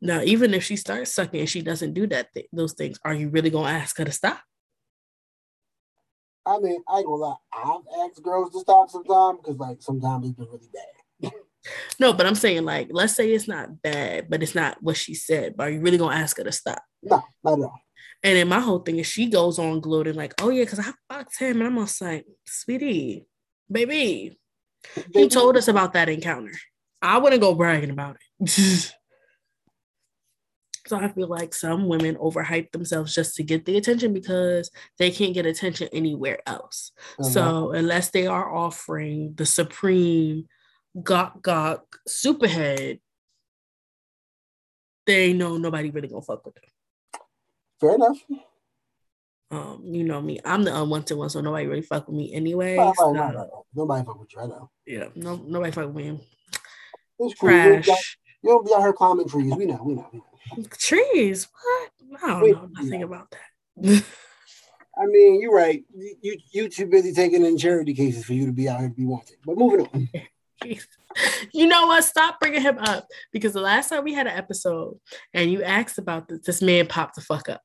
Now, even if she starts sucking and she doesn't do that th- those things, are you really gonna ask her to stop? I mean, I ain't gonna lie. I've asked girls to stop sometimes because, like, sometimes it's been really bad. *laughs* no, but I'm saying, like, let's say it's not bad, but it's not what she said. But are you really gonna ask her to stop? No, not at all. And then my whole thing is she goes on gloating, like, oh yeah, because I fucked him. And I'm just like, sweetie, baby, he told us about that encounter. I wouldn't go bragging about it. *laughs* So I feel like some women overhype themselves just to get the attention because they can't get attention anywhere else. Mm-hmm. So unless they are offering the supreme gawk gawk superhead, they know nobody really gonna fuck with them. Fair enough. Um, you know me, I'm the unwanted one, so nobody really fuck with me anyway. Nobody, so, nobody, nobody fuck with you right now. Yeah, no, nobody fuck with me. It's cool. Trash. You don't be out here climbing trees. We know, we know, we know. Trees? What? I don't Wait, know nothing about that. I mean, you're right. You you too busy taking in charity cases for you to be out here to be wanted. But moving on. *laughs* *laughs* you know what? Stop bringing him up because the last time we had an episode and you asked about this, this man popped the fuck up.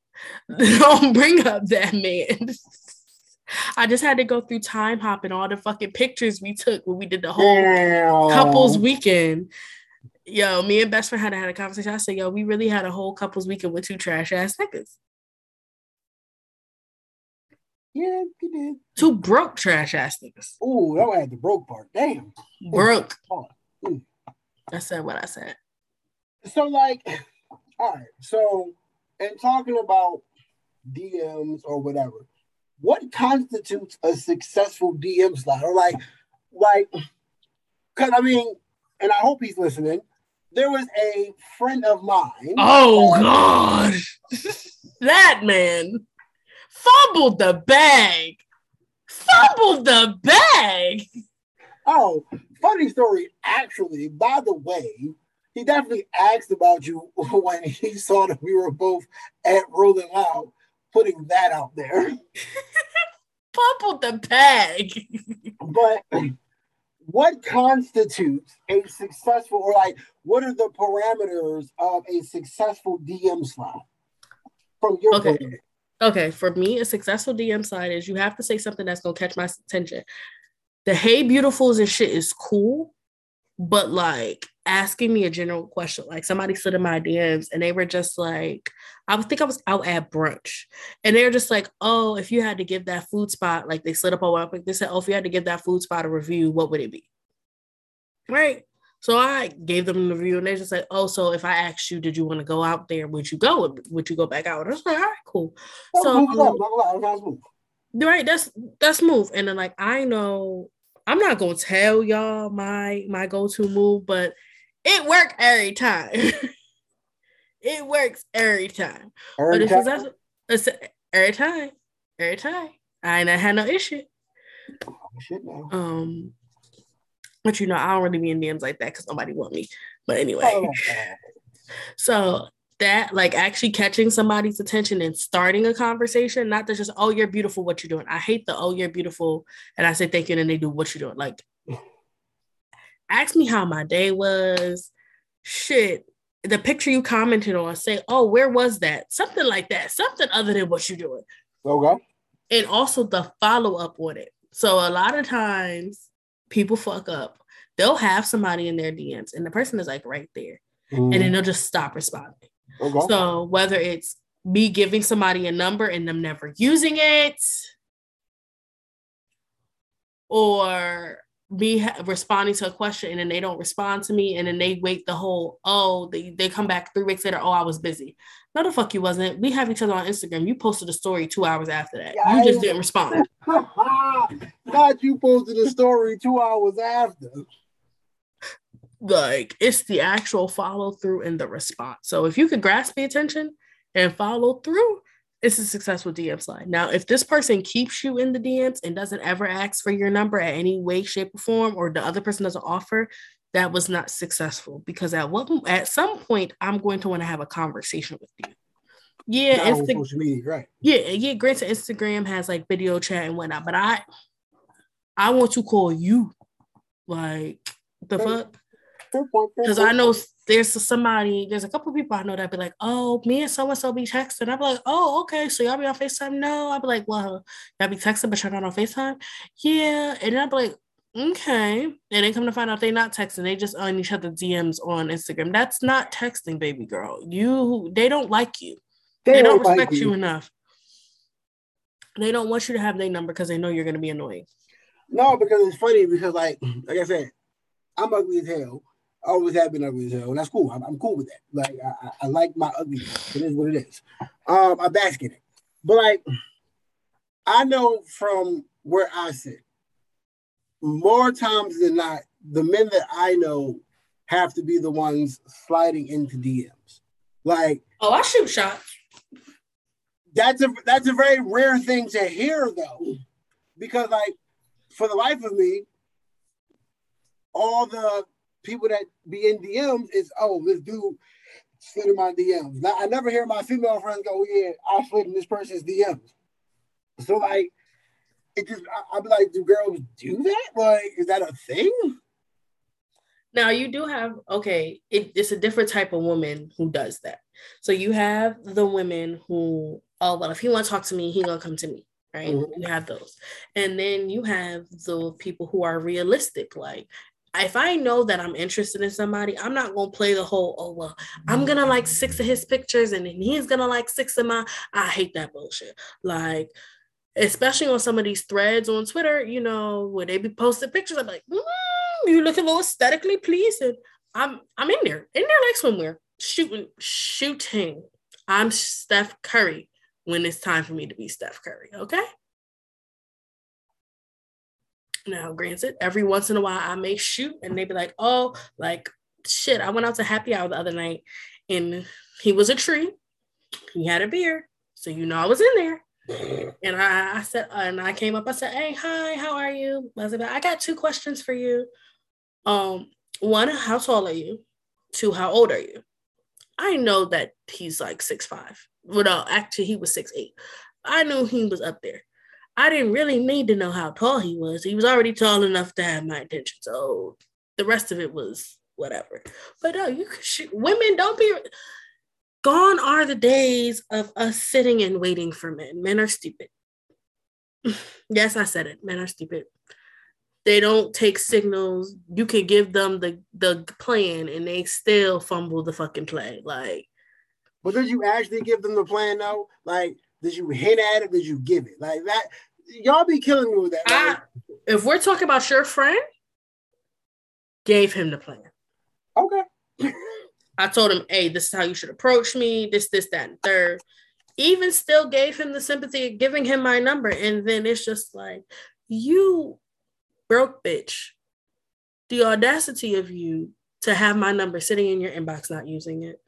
Uh-huh. *laughs* Don't bring up that man. *laughs* I just had to go through time hopping all the fucking pictures we took when we did the whole Damn. couples weekend yo, me and best friend had had a conversation. I said, yo, we really had a whole couples weekend with two trash ass niggas. Yeah, you did. Two broke trash ass niggas. Oh, that had the broke part. Damn. Broke. Oh. I said what I said. So, like, *sighs* all right. So, and talking about DMs or whatever, what constitutes a successful DM slot? Or like, like, because I mean, and I hope he's listening there was a friend of mine. Oh God, *laughs* that man fumbled the bag. Fumbled the bag. Oh, funny story. Actually, by the way, he definitely asked about you *laughs* when he saw that we were both at Rolling Loud. Putting that out there. *laughs* Fumbled the bag. but *clears throat* what constitutes a successful or like what are the parameters of a successful DM slot from your okay. Okay, for me, a successful DM slide is you have to say something that's gonna catch my attention. The hey beautifuls and shit is cool, but like asking me a general question, like somebody slid in my DMs and they were just like, I think I was out at brunch and they were just like, oh, if you had to give that food spot, like they slid up on one, like they said, oh, if you had to give that food spot a review, what would it be? Right. So I gave them the review and they're just like, oh, so if I asked you, did you want to go out there? Would you go? Would you go back out? And I was like, all right, cool. so right, that's that's move. And then like I know I'm not gonna tell y'all my my go-to move, but it worked every time. *laughs* it works every time. Every but time? It's, it's, every time. Every time. I ain't had no issue. Oh, um, but you know, I don't really be in DMs like that because nobody want me. But anyway, oh, *laughs* so that like actually catching somebody's attention and starting a conversation, not to just oh you're beautiful, what you're doing. I hate the oh you're beautiful, and I say thank you, and they do what you're doing. Like, *sighs* ask me how my day was. Shit, the picture you commented on, say oh where was that? Something like that. Something other than what you're doing. Okay. And also the follow up on it. So a lot of times people fuck up. They'll have somebody in their DMs and the person is like right there. Mm. And then mm. they'll just stop responding. Okay. So whether it's me giving somebody a number and them never using it, or me ha- responding to a question and then they don't respond to me and then they wait the whole oh they, they come back three weeks later oh i was busy. No the fuck you wasn't. We have each other on instagram. You posted a story two hours after that. Yeah, you just didn't respond. *laughs* Not you posted a story two hours after. Like it's the actual follow through and the response. So if you could grasp the attention and follow through it's a successful DM slide. Now, if this person keeps you in the DMs and doesn't ever ask for your number at any way, shape, or form, or the other person doesn't offer, that was not successful because at what at some point I'm going to want to have a conversation with you. Yeah, Insta- social media, right? Yeah, yeah. Granted, Instagram has like video chat and whatnot, but I I want to call you. Like the fuck? Because I know there's somebody, there's a couple people I know that be like, oh, me and so and so be texting. I'd be like, oh, okay, so y'all be on FaceTime? No, I'd be like, well, y'all be texting, but you're not on FaceTime? Yeah. And I'd be like, okay. And then come to find out they not texting, they just on each other DMs on Instagram. That's not texting, baby girl. You they don't like you. They, they don't respect like you. you enough. They don't want you to have their number because they know you're gonna be annoying. No, because it's funny because like like I said, I'm ugly as hell. I always have been ugly as hell, and that's cool. I'm, I'm cool with that. Like I, I, like my ugliness. It is what it is. Um, I bask in it. But like, I know from where I sit, more times than not, the men that I know have to be the ones sliding into DMs. Like, oh, I shoot shots. That's a that's a very rare thing to hear though, because like for the life of me, all the people that be in DMs is, oh, this dude slid in my DMs. Now, I never hear my female friends go, oh, yeah, I slid in this person's DMs. So like, it just, I, I'd be like, do girls do that? Like, is that a thing? Now you do have okay, it, it's a different type of woman who does that. So you have the women who, oh well, if he want to talk to me, he gonna come to me, right? Mm-hmm. You have those, and then you have the people who are realistic, like if I know that I'm interested in somebody, I'm not gonna play the whole, oh well, I'm gonna like six of his pictures and then he's gonna like six of mine. I hate that bullshit. Like, especially on some of these threads on Twitter, you know, where they be posting pictures, I'm like, mm, you look a little aesthetically pleasing. I'm I'm in there, in there like swimwear, shooting, shooting. I'm Steph Curry when it's time for me to be Steph Curry, okay? Now, granted, every once in a while I may shoot and they be like, oh, like shit, I went out to happy hour the other night and he was a tree. He had a beer. So you know I was in there. And I, I said, uh, and I came up, I said, Hey, hi, how are you? I said, I got two questions for you. Um, one, how tall are you? Two, how old are you? I know that he's like six five. Well, no, actually he was six eight. I knew he was up there. I didn't really need to know how tall he was. He was already tall enough to have my attention. So the rest of it was whatever. But no, you could shoot. Women don't be gone are the days of us sitting and waiting for men. Men are stupid. *laughs* yes, I said it. Men are stupid. they don't take signals. You can give them the the plan and they still fumble the fucking play. Like, but did you actually give them the plan though? Like, did you hint at it? Did you give it? Like that? Y'all be killing me with that. I, if we're talking about your friend, gave him the plan. Okay. I told him, hey, this is how you should approach me, this, this, that, and third. Even still gave him the sympathy of giving him my number. And then it's just like, you broke bitch. The audacity of you to have my number sitting in your inbox, not using it.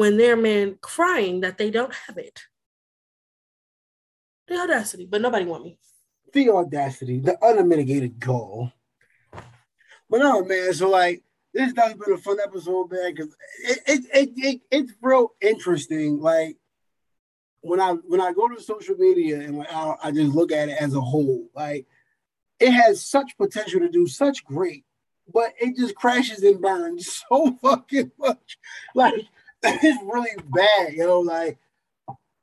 When there are men crying that they don't have it. The audacity, but nobody want me. The audacity, the unmitigated goal. But no, man, so like this has been a fun episode, man, because it, it, it, it, it's real interesting. Like when I when I go to social media and like I, I just look at it as a whole, like it has such potential to do such great, but it just crashes and burns *laughs* so fucking much. Like *laughs* it's really bad, you know. Like,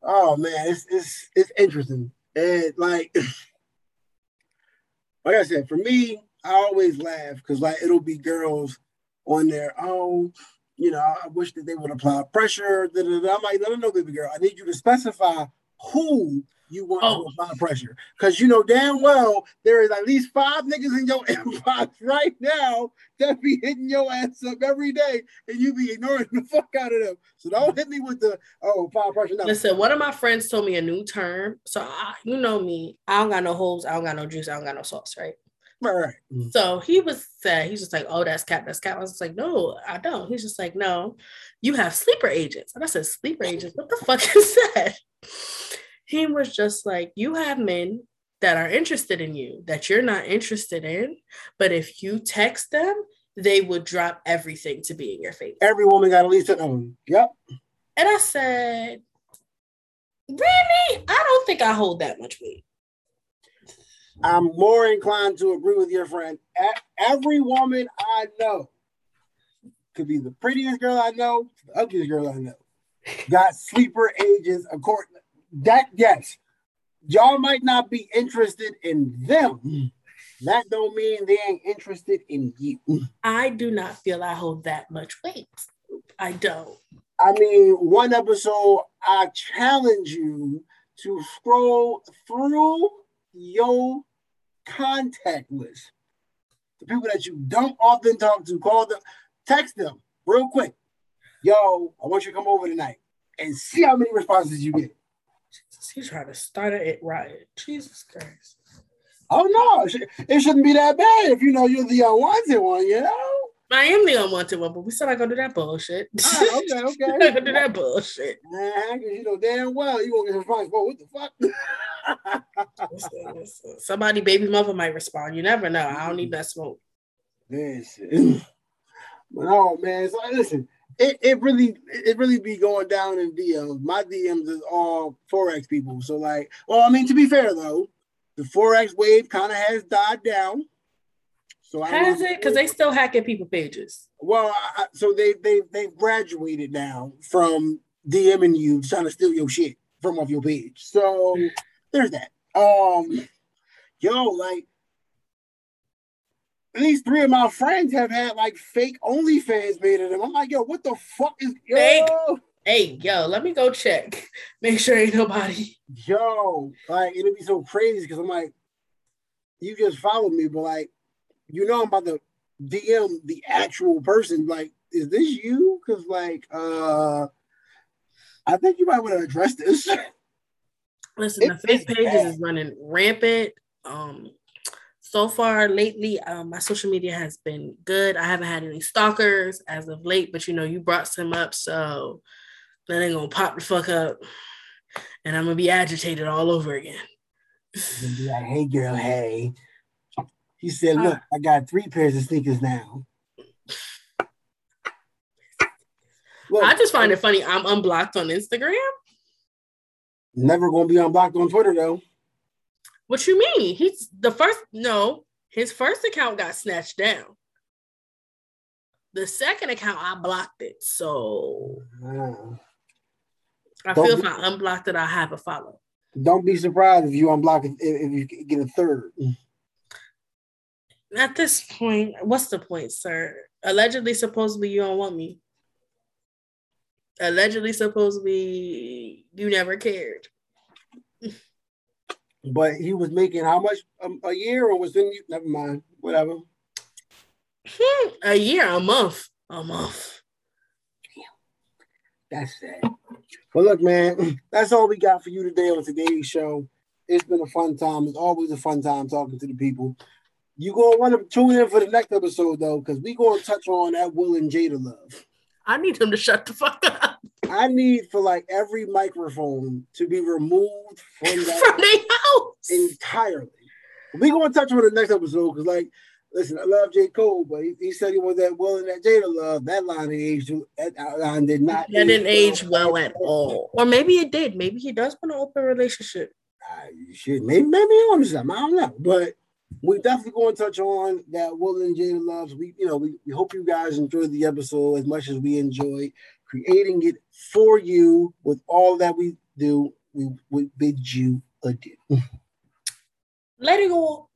oh man, it's it's it's interesting. And like, *sighs* like I said, for me, I always laugh because like it'll be girls on there. Oh, you know, I wish that they would apply pressure. Da, da, da. I'm like, no, no, no, baby girl. I need you to specify who you want oh. to apply pressure. Because you know damn well there is at least five niggas in your *laughs* inbox right now that be hitting your ass up every day and you be ignoring the fuck out of them. So don't hit me with the oh apply pressure. No. Listen, one of my friends told me a new term. So I, you know me, I don't got no holes, I don't got no juice, I don't got no sauce, right? Right. Mm. So he was said, he's just like, oh, that's cap, that's cap. I was like, no, I don't. He's just like, no, you have sleeper agents. And I said, sleeper *laughs* agents? What the fuck is that? He was just like, you have men that are interested in you that you're not interested in, but if you text them, they would drop everything to be in your face. Every woman got at least an own. Yep. And I said, really? I don't think I hold that much weight. I'm more inclined to agree with your friend. Every woman I know could be the prettiest girl I know, the ugliest girl I know. Got sleeper agents. Course, that yes, y'all might not be interested in them. That don't mean they ain't interested in you. I do not feel I hold that much weight. I don't. I mean, one episode, I challenge you to scroll through your contact list. The people that you don't often talk to, call them, text them real quick. Yo, I want you to come over tonight and see how many responses you get. Jesus, he tried to start it riot. Jesus Christ. Oh no, it shouldn't be that bad if you know you're the unwanted one, you know? I am the unwanted one, but we still not gonna do that bullshit. Oh, okay, *laughs* okay. Not gonna do that bullshit. Nah, you know damn well you won't get response. Well, what the fuck? *laughs* Somebody baby mother might respond. You never know. I don't need that smoke. *laughs* Listen. *clears throat* But oh man, so listen, it, it really it really be going down in DMs. My DMs is all forex people. So like, well, I mean to be fair though, the forex wave kind of has died down. So has it? Because they still hacking people pages. Well, I, so they they they've graduated now from DMing you trying to steal your shit from off your page. So there's that. Um, yo, like at least three of my friends have had like fake OnlyFans made of them. I'm like, yo, what the fuck is yo? fake? Hey, yo, let me go check. *laughs* Make sure ain't nobody. Yo, like it'd be so crazy because I'm like, you just followed me, but like you know I'm about to DM the actual person. Like, is this you? Because like, uh, I think you might want to address this. *laughs* Listen, it, the fake pages bad. is running rampant. Um, so far lately, um, my social media has been good. I haven't had any stalkers as of late, but you know, you brought some up, so then they gonna pop the fuck up, and I'm gonna be agitated all over again. be like, hey girl, hey, he said, Look, I got three pairs of sneakers now. Look, I just find it funny. I'm unblocked on Instagram. Never gonna be unblocked on Twitter though. What you mean? He's the first no, his first account got snatched down. The second account I blocked it. So uh, I feel be, if I unblocked it, I have a follow. Don't be surprised if you unblock it if, if you get a third. At this point, what's the point, sir? Allegedly, supposedly, you don't want me. Allegedly, supposedly, you never cared. *laughs* But he was making how much um, a year, or was in? Never mind. Whatever. Hmm, a year, a month, a month. Damn. that's sad. But look, man, *clears throat* that's all we got for you today on today's show. It's been a fun time. It's always a fun time talking to the people. You gonna want to tune in for the next episode though, because we gonna touch on that Will and Jada love. I need him to shut the fuck up. I need for like every microphone to be removed from that From house. entirely. We gonna touch on the next episode because, like, listen, I love J. Cole, but he, he said he was that Will and that Jada love. That line aged. That line did not. That didn't age well at all. Or maybe it did. Maybe he does want an open relationship. Uh, *laughs* shit, maybe maybe on something. I don't know, but we definitely going to touch on that Will and Jada loves. We you know we, we hope you guys enjoyed the episode as much as we enjoyed creating it for you with all that we do. We we bid you adieu. Let it go.